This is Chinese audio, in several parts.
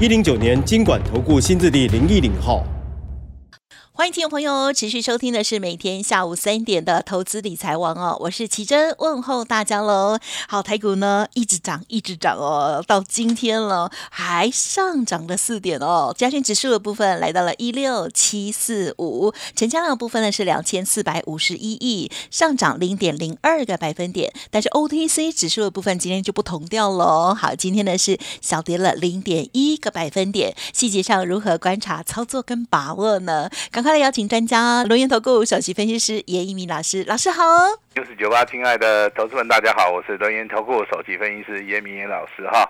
一零九年经管投顾新字第零一零号。欢迎听众朋友持续收听的是每天下午三点的投资理财王哦，我是奇珍，问候大家喽。好，台股呢一直涨，一直涨哦，到今天了还上涨了四点哦。加权指数的部分来到了一六七四五，成交量的部分呢是两千四百五十一亿，上涨零点零二个百分点。但是 OTC 指数的部分今天就不同调喽。好，今天呢是小跌了零点一个百分点。细节上如何观察、操作跟把握呢？刚。快来邀请专家，龙岩投顾首席分析师严一鸣老师，老师好。六四九八，亲爱的投资们，大家好，我是龙岩投顾首席分析师严明老师哈。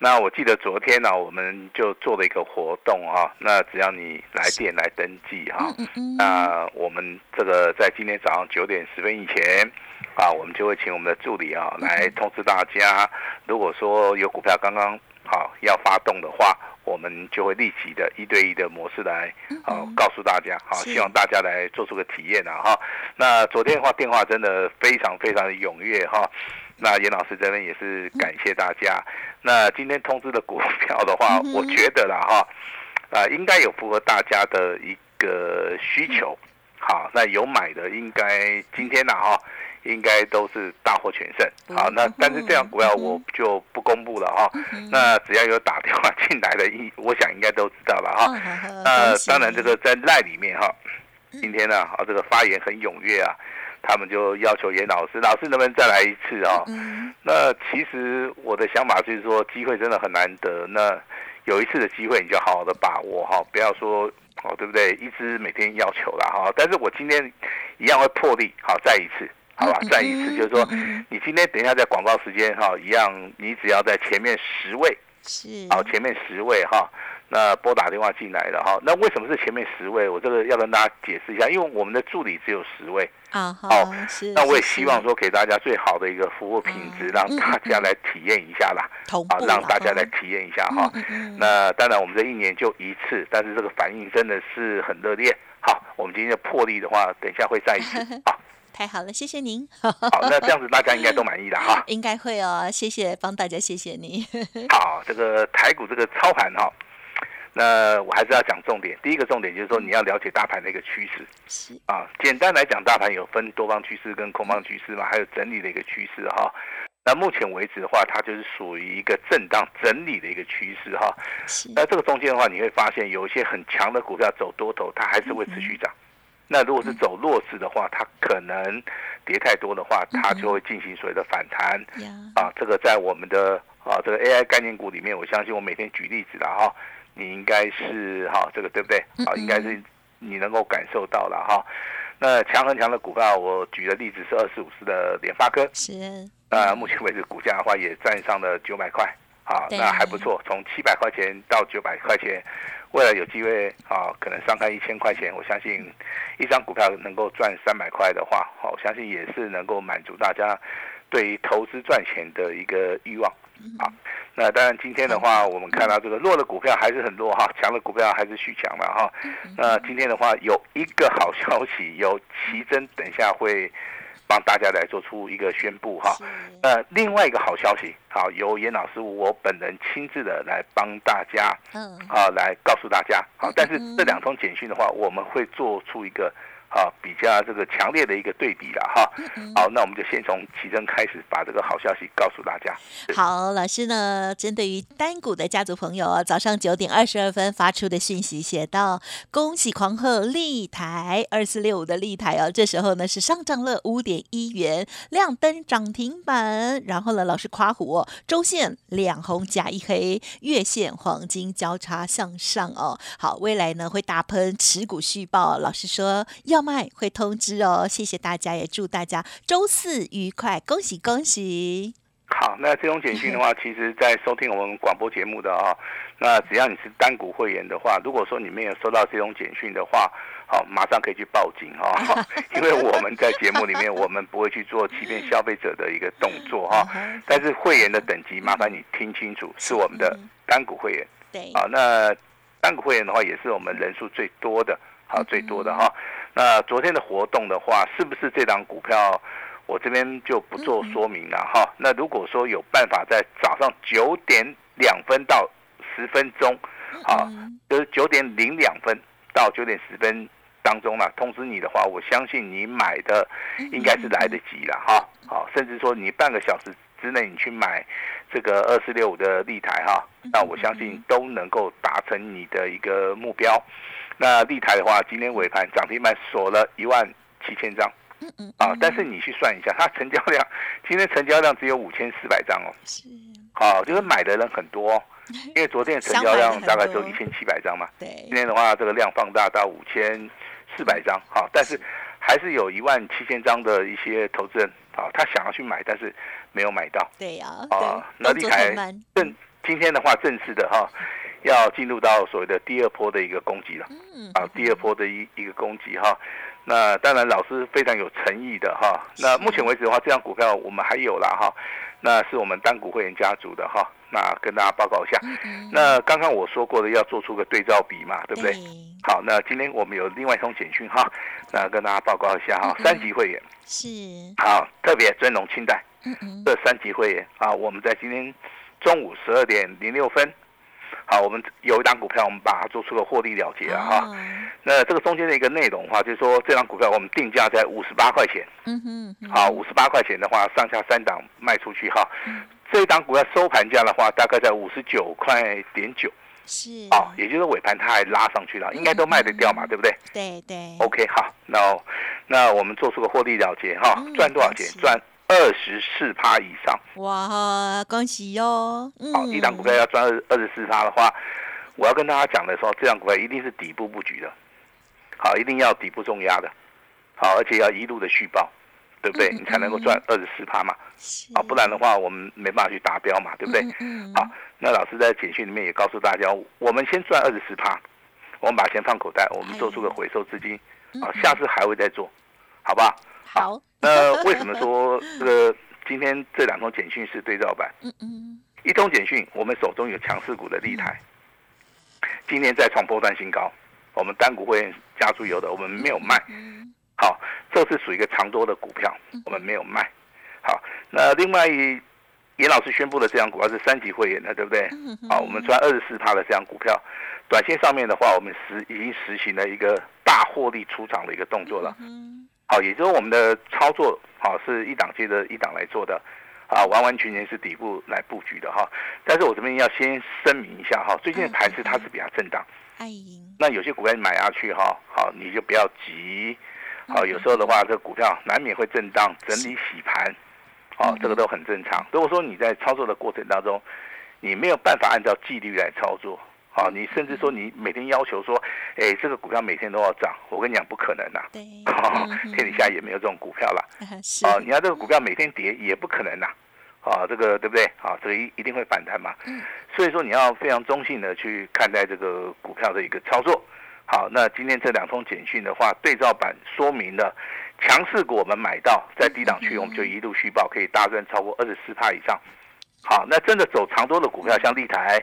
那我记得昨天呢，我们就做了一个活动哈，那只要你来电来登记哈，那我们这个在今天早上九点十分以前啊，我们就会请我们的助理啊来通知大家，如果说有股票刚刚好要发动的话。我们就会立即的一对一的模式来，啊，告诉大家，好，希望大家来做出个体验啊，哈。那昨天的话，电话真的非常非常的踊跃哈。那严老师这边也是感谢大家。那今天通知的股票的话，我觉得啦哈，啊，应该有符合大家的一个需求。好，那有买的应该今天呢哈。应该都是大获全胜，好，那但是这样股票我就不公布了哈。那只要有打电话进来的，一 我想应该都知道了哈。那当然这个在赖里面哈，今天呢啊这个发言很踊跃啊，他们就要求严老师，老师能不能再来一次啊？那其实我的想法就是说，机会真的很难得，那有一次的机会你就好好的把握哈，不要说哦对不对？一直每天要求了哈，但是我今天一样会破例，好再一次。好吧，再一次就是说，你今天等一下在广告时间哈，一样，你只要在前面十位，是，好，前面十位哈，那拨打电话进来的哈，那为什么是前面十位？我这个要跟大家解释一下，因为我们的助理只有十位啊，好，是，那我也希望说给大家最好的一个服务品质，让大家来体验一下啦，啊，让大家来体验一下哈。那当然，我们这一年就一次，但是这个反应真的是很热烈。好，我们今天的破例的话，等一下会再一次啊。太好了，谢谢您。好，那这样子大家应该都满意了哈。应该会哦，谢谢帮大家，谢谢你。好，这个台股这个操盘哈，那我还是要讲重点。第一个重点就是说，你要了解大盘的一个趋势。是啊，简单来讲，大盘有分多方趋势跟空方趋势嘛，还有整理的一个趋势哈。那目前为止的话，它就是属于一个震荡整理的一个趋势哈。那这个中间的话，你会发现有一些很强的股票走多头，它还是会持续涨。那如果是走弱势的话，它可能跌太多的话，它就会进行所谓的反弹。啊，这个在我们的啊这个 AI 概念股里面，我相信我每天举例子的哈，你应该是哈这个对不对？啊，应该是你能够感受到了哈。那强很强的股票，我举的例子是二十五四的联发科。是。那目前为止股价的话也站上了九百块，啊，那还不错，从七百块钱到九百块钱。未来有机会啊，可能上看一千块钱，我相信一张股票能够赚三百块的话，好，我相信也是能够满足大家对于投资赚钱的一个欲望。啊，那当然今天的话，我们看到这个弱的股票还是很弱哈，强的股票还是续强了哈。那今天的话有一个好消息，有奇珍，等一下会。帮大家来做出一个宣布哈，呃，另外一个好消息，好，由严老师我本人亲自的来帮大家，嗯，啊，来告诉大家，好，但是这两通简讯的话，我们会做出一个。啊，比较这个强烈的一个对比了哈。好，那我们就先从奇珍开始，把这个好消息告诉大家。好，老师呢，针对于单股的家族朋友，早上九点二十二分发出的讯息，写到恭喜狂贺立台二四六五的立台哦，这时候呢是上涨了五点一元，亮灯涨停板。然后呢，老师夸虎哦，周线两红加一黑，月线黄金交叉向上哦。好，未来呢会大喷持股续报，老师说要。卖会通知哦，谢谢大家，也祝大家周四愉快，恭喜恭喜！好，那这种简讯的话，其实，在收听我们广播节目的啊，那只要你是单股会员的话，如果说你没有收到这种简讯的话，好，马上可以去报警哈，因为我们在节目里面，我们不会去做欺骗消费者的一个动作哈。但是会员的等级，麻烦你听清楚，是我们的单股会员。对，啊，那单股会员的话，也是我们人数最多的，好，最多的哈。那昨天的活动的话，是不是这档股票？我这边就不做说明了哈。那如果说有办法在早上九点两分到十分钟，啊，就是九点零两分到九点十分当中呢，通知你的话，我相信你买的应该是来得及了哈。好，甚至说你半个小时之内你去买这个二四六五的立台哈，那我相信都能够达成你的一个目标。那立台的话，今天尾盘涨停板锁了一万七千张。嗯嗯啊，但是你去算一下，它成交量今天成交量只有五千四百张哦。是。好，就是买的人很多，因为昨天成交量大概只有一千七百张嘛。对。今天的话，这个量放大到五千四百张，好，但是还是有一万七千张的一些投资人，啊，他想要去买，但是没有买到。对呀。啊，那立台正今天的话正式的哈，要进入到所谓的第二波的一个攻击了。嗯。啊，第二波的一一个攻击哈。那当然，老师非常有诚意的哈。那目前为止的话，这张股票我们还有了哈。那是我们单股会员家族的哈。那跟大家报告一下。那刚刚我说过的，要做出个对照比嘛，对不对？好，那今天我们有另外一通简讯哈。那跟大家报告一下哈。三级会员是好，特别尊龙清代这三级会员啊，我们在今天中午十二点零六分。好，我们有一档股票，我们把它做出了获利了结啊哈。那这个中间的一个内容的话，就是说这档股票我们定价在五十八块钱。嗯哼。好，五十八块钱的话，上下三档卖出去哈。这一档股票收盘价的话，大概在五十九块点九。是。啊，也就是尾盘它还拉上去了，应该都卖得掉嘛，对不对？对对。OK，好，那那我们做出个获利了结哈，赚多少钱？赚。二十四趴以上，哇，恭喜哟！好，一档股票要赚二二十四趴的话，我要跟大家讲的时候，这档股票一定是底部布局的，好，一定要底部重压的，好，而且要一路的续报，对不对？你才能够赚二十四趴嘛，啊，不然的话我们没办法去达标嘛，对不对？好，那老师在简讯里面也告诉大家，我们先赚二十四趴，我们把钱放口袋，我们做出个回收资金，啊，下次还会再做，好不好？好。那为什么说这个今天这两通简讯是对照版？嗯嗯，一通简讯，我们手中有强势股的立台，今天再创波段新高，我们单股会员加注有的，我们没有卖。好，这是属于一个长多的股票，我们没有卖。好，那另外严老师宣布的这张股票是三级会员的，对不对？好，我们赚二十四趴的这张股票，短线上面的话，我们实已经实行了一个大获利出场的一个动作了。好，也就是我们的操作，好是一档接着一档来做的，啊，完完全全是底部来布局的哈。但是我这边要先声明一下哈，最近的盘势它是比较震荡，那有些股票你买下去哈，好你就不要急，好有时候的话，这个股票难免会震荡整理洗盘，哦，这个都很正常。如果说你在操作的过程当中，你没有办法按照纪律来操作。好，你甚至说你每天要求说，哎，这个股票每天都要涨，我跟你讲不可能呐。对，天底下也没有这种股票了。是。啊，你要这个股票每天跌也不可能呐。啊，这个对不对？啊，这个一一定会反弹嘛。嗯。所以说你要非常中性的去看待这个股票的一个操作。好，那今天这两通简讯的话，对照版说明了强势股我们买到在低档区，我们就一路续报，可以大赚超过二十四帕以上。好，那真的走长多的股票，像立台，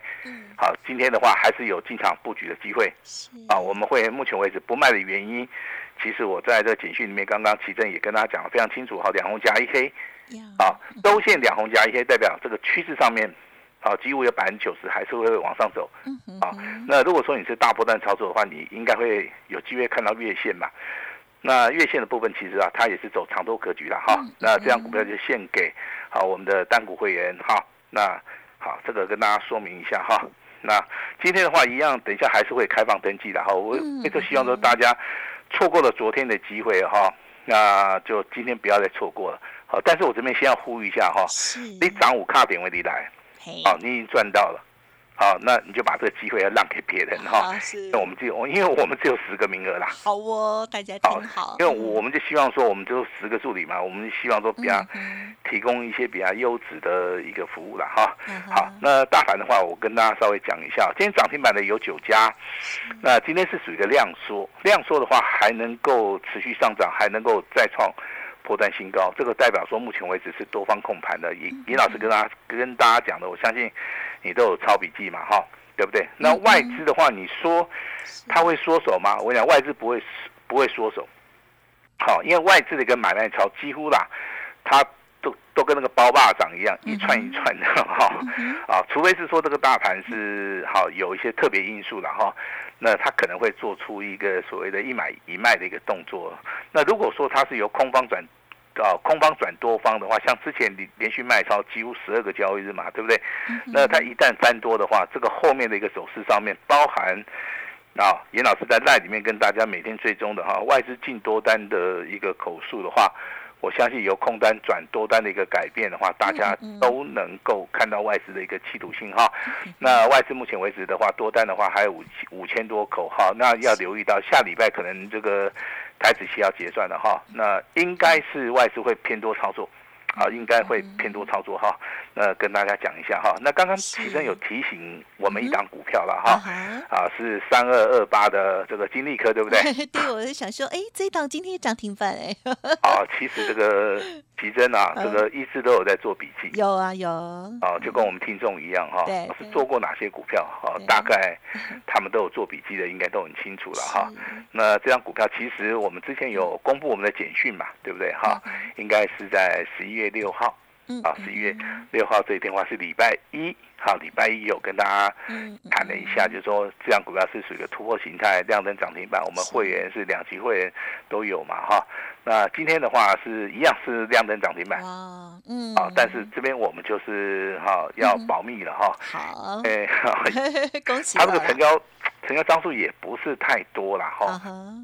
好，今天的话还是有进场布局的机会。啊，我们会目前为止不卖的原因，其实我在这简讯里面刚刚奇正也跟大家讲的非常清楚。好，两红加一黑，啊，周线两红加一黑代表这个趋势上面，啊，几乎有百分之九十还是会往上走。啊，那如果说你是大波段操作的话，你应该会有机会看到月线嘛。那月线的部分其实啊，它也是走长多格局了哈。那这样股票就献给好我们的单股会员哈。那好，这个跟大家说明一下哈。那今天的话，一样，等一下还是会开放登记的哈。我也就希望说大家错过了昨天的机会哈，那就今天不要再错过了。好，但是我这边先要呼吁一下哈，你涨五卡点位你来，好，你已经赚到了。好，那你就把这个机会要让给别人哈。是那我们只有，因为我们只有十个名额啦。好哦，大家听好，因为我们就希望说，我们就十个助理嘛，我们希望说比较嗯提供一些比较优质的一个服务了哈。嗯好，那大盘的话，我跟大家稍微讲一下，今天涨停板的有九家，那今天是属于一个量缩，量缩的话还能够持续上涨，还能够再创破断新高，这个代表说目前为止是多方控盘的。尹尹老师跟大家跟大家讲的，我相信你都有抄笔记嘛，哈，对不对？那外资的话，你说他会缩手吗？我跟你讲外资不会不会缩手，好，因为外资的一个买卖潮几乎啦，它都都跟那个包霸掌一样，一串一串的哈，啊，除非是说这个大盘是好有一些特别因素了哈，那它可能会做出一个所谓的一买一卖的一个动作。那如果说它是由空方转啊空方转多方的话，像之前连连续卖超几乎十二个交易日嘛，对不对？那它一旦翻多的话，这个后面的一个走势上面包含。啊，严老师在赖里面跟大家每天追踪的哈，外资进多单的一个口数的话，我相信由空单转多单的一个改变的话，大家都能够看到外资的一个企图信号。那外资目前为止的话，多单的话还有五五千多口哈，那要留意到下礼拜可能这个台子期要结算了哈，那应该是外资会偏多操作。啊，应该会偏多操作哈。那跟大家讲一下哈。那刚刚启正有提醒我们一档股票了哈。啊，是三二二八的这个金利科，对不对？对，我是想说，哎，这一档今天涨停板哎。啊，其实这个齐真啊，这个一直都有在做笔记。有啊，有。啊，就跟我们听众一样哈。对。是做过哪些股票？啊，大概 他们都有做笔记的，应该都很清楚了哈。那这张股票其实我们之前有公布我们的简讯嘛，对不对哈？应该是在十一月。月六号，啊，十一月六号这一天话是礼拜一，好，礼拜一有跟大家谈了一下，就是说这样股票是属于一个突破形态，亮灯涨停板，我们会员是两级会员都有嘛，哈。那今天的话是一样是亮灯涨停板，哦，嗯，啊，但是这边我们就是哈要保密了哈，好，哎，恭喜，它这个成交。成交张数也不是太多了哈，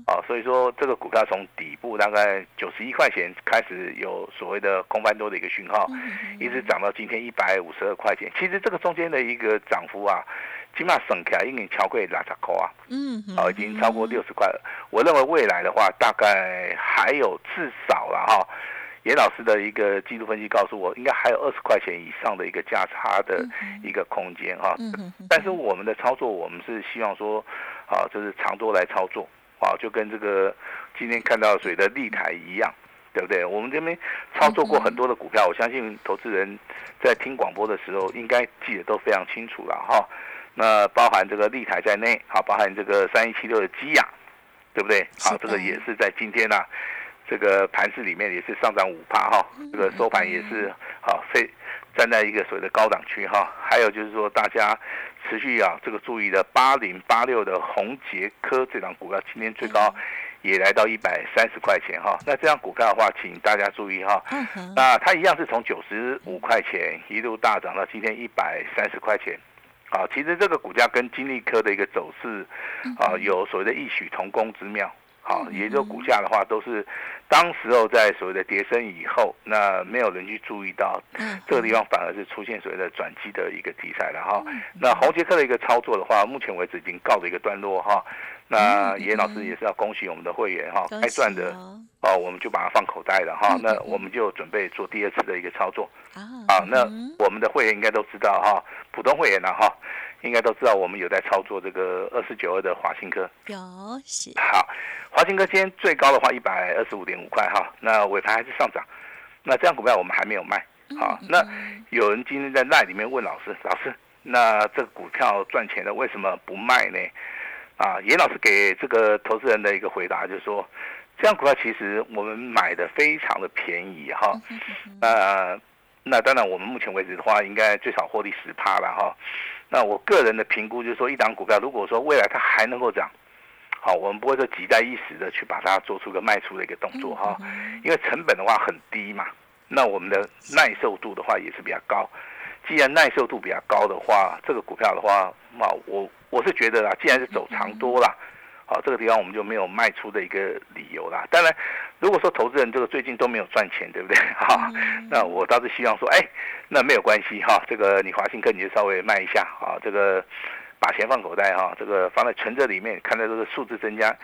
啊，所以说这个股票从底部大概九十一块钱开始有所谓的空翻多的一个讯号，一直涨到今天一百五十二块钱。其实这个中间的一个涨幅啊，起码省起来已经超过两十块啊，嗯，哦，已经超过六十块了。我认为未来的话，大概还有至少了哈。严老师的一个技术分析告诉我，应该还有二十块钱以上的一个价差的一个空间哈。但是我们的操作，我们是希望说，啊，就是长多来操作，啊，就跟这个今天看到水的立台一样，对不对？我们这边操作过很多的股票，我相信投资人在听广播的时候，应该记得都非常清楚了哈。那包含这个立台在内，好，包含这个三一七六的基亚，对不对？好，这个也是在今天呢。这个盘市里面也是上涨五帕哈，这个收盘也是好，非站在一个所谓的高档区哈。还有就是说，大家持续啊这个注意的八零八六的宏杰科这档股票，今天最高也来到一百三十块钱哈。那这样股票的话，请大家注意哈。那它一样是从九十五块钱一路大涨到今天一百三十块钱。啊，其实这个股价跟金利科的一个走势啊，有所谓的异曲同工之妙。好，也就股价的话，都是当时候在所谓的跌升以后，那没有人去注意到，这个地方反而是出现所谓的转机的一个题材了哈。那红杰克的一个操作的话，目前为止已经告了一个段落哈。那严老师也是要恭喜我们的会员哈，该赚的哦，我们就把它放口袋了哈。那我们就准备做第二次的一个操作啊。那我们的会员应该都知道哈，普通会员了哈。应该都知道，我们有在操作这个二四九二的华兴科。有是。好，华兴科今天最高的话一百二十五点五块哈，那尾盘还是上涨。那这样股票我们还没有卖。好，那有人今天在那里面问老师，老师，那这个股票赚钱了，为什么不卖呢？啊，严老师给这个投资人的一个回答就是说，这样股票其实我们买的非常的便宜哈。呃，那当然我们目前为止的话，应该最少获利十趴了哈。那我个人的评估就是说，一档股票如果说未来它还能够涨，好，我们不会说急在一时的去把它做出个卖出的一个动作哈，因为成本的话很低嘛，那我们的耐受度的话也是比较高。既然耐受度比较高的话，这个股票的话，那我我是觉得啦，既然是走长多啦，好，这个地方我们就没有卖出的一个理由啦。当然，如果说投资人这个最近都没有赚钱，对不对？哈，那我倒是希望说，哎，那没有关系哈，这个你华兴科你就稍微卖一下啊，这个。把钱放口袋哈，这个放在存折里面，看到这个数字增加，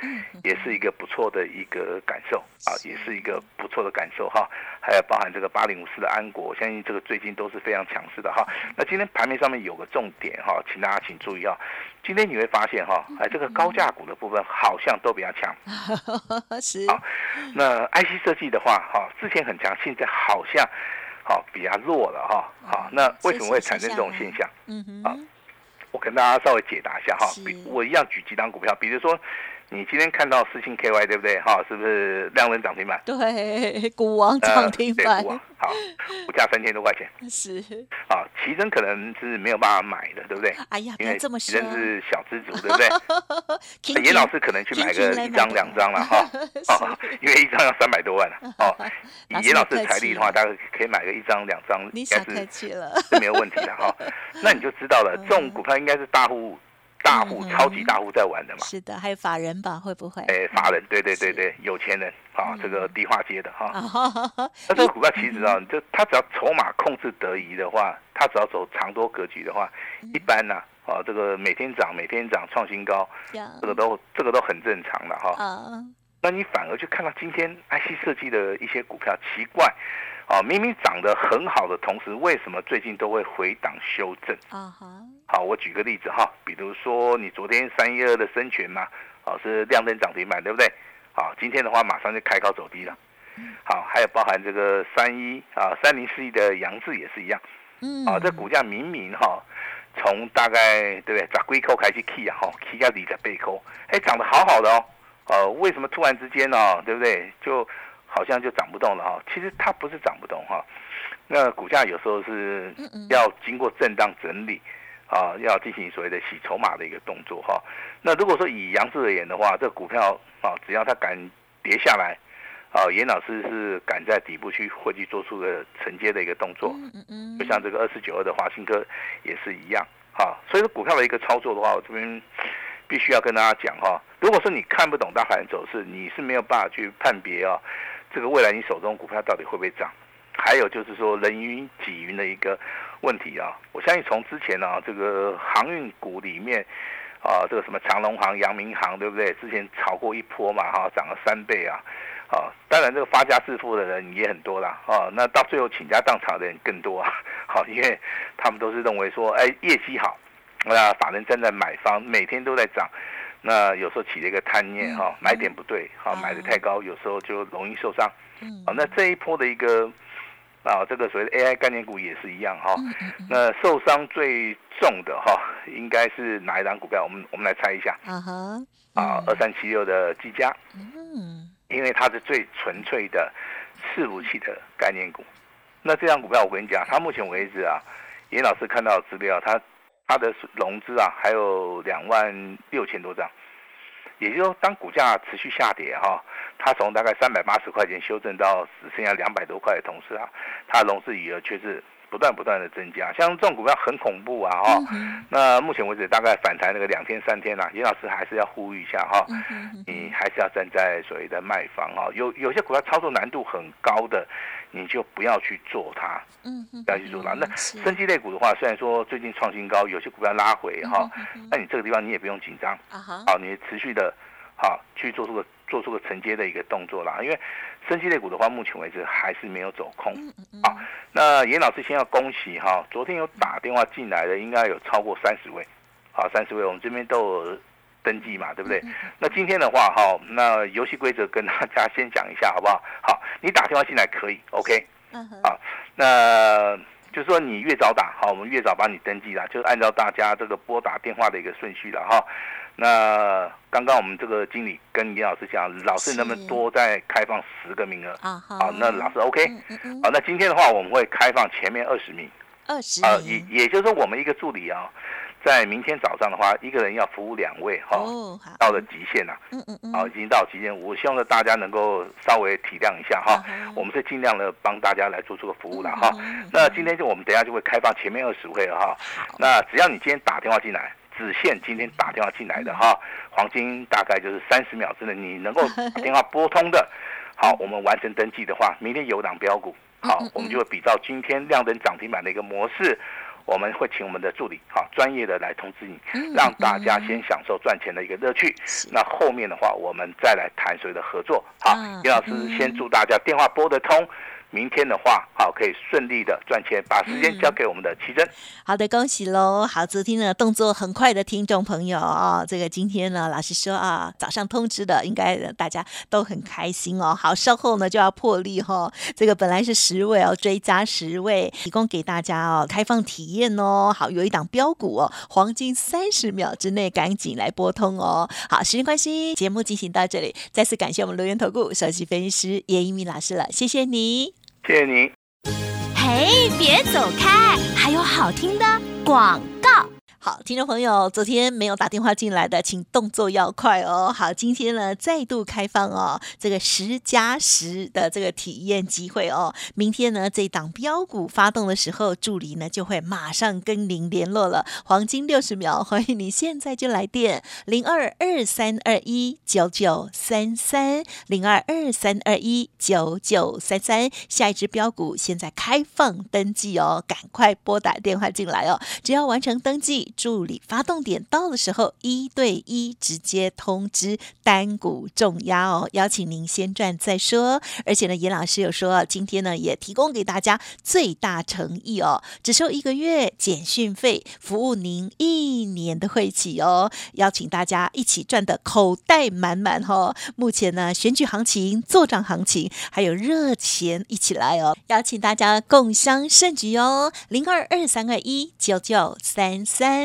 也是一个不错的一个感受啊，也是一个不错的感受哈。还有包含这个八零五四的安国，相信这个最近都是非常强势的哈。那今天盘面上面有个重点哈，请大家请注意啊。今天你会发现哈，哎，这个高价股的部分好像都比较强。是。好，那 IC 设计的话哈，之前很强，现在好像好比较弱了哈。好，那为什么会产生这种现象？嗯哼。啊。我跟大家稍微解答一下哈，比我一样举几档股票，比如说。你今天看到四星 KY 对不对？哈，是不是量能涨停板？对，股王涨停板。好，股价三千多块钱。是。好，奇珍可能是没有办法买的，对不对？哎呀，因为奇珍是小资族，对不对？严老师可能去买个一张两张了哈。哦，因为一张要三百多万了。哦，以 严老师财力的话，大概可以买个一张两张，应该是是没有问题的哈。那你就知道了，这种股票应该是大户。大户、超级大户在玩的嘛？是的，还有法人吧？会不会？哎，法人，对对对对，有钱人啊，这个低化街的哈。那这个股票其实啊，就它只要筹码控制得宜的话，它只要走长多格局的话，一般呢，啊，这个每天涨、每天涨、创新高，这个都这个都很正常的哈。那你反而去看到今天 IC 设计的一些股票，奇怪。啊，明明涨得很好的同时，为什么最近都会回档修正？啊哈。好，我举个例子哈，比如说你昨天三一二的深全嘛，好是亮灯涨停板，对不对？好，今天的话马上就开高走低了。好，还有包含这个三一啊三零四一的杨志也是一样。嗯。啊，这股价明明哈，从大概对不对？涨龟扣开始 K 啊，哈，K 到底在背扣，哎，涨得好好的哦。呃，为什么突然之间呢？对不对？就好像就涨不动了哈，其实它不是涨不动哈，那股价有时候是要经过震荡整理啊，要进行所谓的洗筹码的一个动作哈。那如果说以杨志而言的话，这股票啊，只要它敢跌下来啊，严老师是敢在底部去会去做出个承接的一个动作，嗯嗯就像这个二四九二的华兴科也是一样哈。所以说股票的一个操作的话，我这边必须要跟大家讲哈，如果说你看不懂大盘走势，你是没有办法去判别啊。这个未来你手中股票到底会不会涨？还有就是说人云挤云的一个问题啊！我相信从之前呢，这个航运股里面啊，这个什么长隆航、阳明航，对不对？之前炒过一波嘛，哈，涨了三倍啊！啊，当然这个发家致富的人也很多啦，啊，那到最后倾家荡产的人更多啊！好，因为他们都是认为说，哎，业绩好，那法人站在买方，每天都在涨。那有时候起了一个贪念哈，买点不对，好买的太高，有时候就容易受伤。嗯，好，那这一波的一个啊，这个所谓的 AI 概念股也是一样哈。那受伤最重的哈，应该是哪一档股票？我们我们来猜一下。啊哈，啊，二三七六的技嘉。嗯，因为它是最纯粹的伺服器的概念股。那这张股票我跟你讲，它目前为止啊，严老师看到资料，它。它的融资啊，还有两万六千多张，也就是说，当股价持续下跌哈，它从大概三百八十块钱修正到只剩下两百多块的同时啊，它融资余额却是不断不断的增加。像这种股票很恐怖啊哈。那目前为止大概反弹那个两天三天啊，严老师还是要呼吁一下哈，你还是要站在所谓的卖方哈。有有些股票操作难度很高的。你就不要去做它，嗯，不要去做它。那升级类股的话，虽然说最近创新高，有些股票拉回哈，那你这个地方你也不用紧张，啊哈，好，你持续的，好去做出个做出个承接的一个动作啦。因为升级类股的话，目前为止还是没有走空，好，那严老师先要恭喜哈，昨天有打电话进来的应该有超过三十位，好，三十位，我们这边都有。登记嘛，对不对？那今天的话，哈，那游戏规则跟大家先讲一下，好不好？好，你打电话进来可以，OK，嗯，好，那就是说你越早打，好，我们越早帮你登记了，就是按照大家这个拨打电话的一个顺序了，哈。那刚刚我们这个经理跟严老师讲，老师能不能多再开放十个名额？啊，好，那老师 OK，好，那今天的话我们会开放前面二十名，二十啊，也也就是说我们一个助理啊。在明天早上的话，一个人要服务两位哈，到了极限了，嗯嗯嗯，好，已经到极限，我希望呢大家能够稍微体谅一下哈，我们是尽量的帮大家来做出个服务了哈。那今天就我们等下就会开放前面二十位了哈，那只要你今天打电话进来，只限今天打电话进来的哈，黄金大概就是三十秒之内你能够 打电话拨通的，好，我们完成登记的话，明天有档标股，好，我们就会比照今天亮灯涨停板的一个模式。我们会请我们的助理，好专业的来通知你，让大家先享受赚钱的一个乐趣。那后面的话，我们再来谈所谓的合作。好，李老师先祝大家电话拨得通。明天的话，好，可以顺利的赚钱，把时间交给我们的奇珍。好的，恭喜喽！好，昨天呢动作很快的听众朋友哦，这个今天呢，老师说啊，早上通知的，应该大家都很开心哦。好，稍后呢就要破例哈，这个本来是十位哦，追加十位，提供给大家哦，开放体验哦。好，有一档标股哦，黄金三十秒之内赶紧来拨通哦。好，时间关系，节目进行到这里，再次感谢我们留言投顾首席分析师叶一鸣老师了，谢谢你。谢谢你。嘿，别走开，还有好听的广告。好，听众朋友，昨天没有打电话进来的，请动作要快哦。好，今天呢再度开放哦，这个十加十的这个体验机会哦。明天呢这档标股发动的时候，助理呢就会马上跟您联络了。黄金六十秒，欢迎你现在就来电零二二三二一九九三三零二二三二一九九三三。下一支标股现在开放登记哦，赶快拨打电话进来哦。只要完成登记。助理发动点到的时候，一对一直接通知单股重压哦，邀请您先赚再说。而且呢，严老师有说，今天呢也提供给大家最大诚意哦，只收一个月简讯费，服务您一年的会期哦，邀请大家一起赚的口袋满满哦。目前呢，选举行情、做涨行情，还有热钱一起来哦，邀请大家共襄盛举哦，零二二三二一九九三三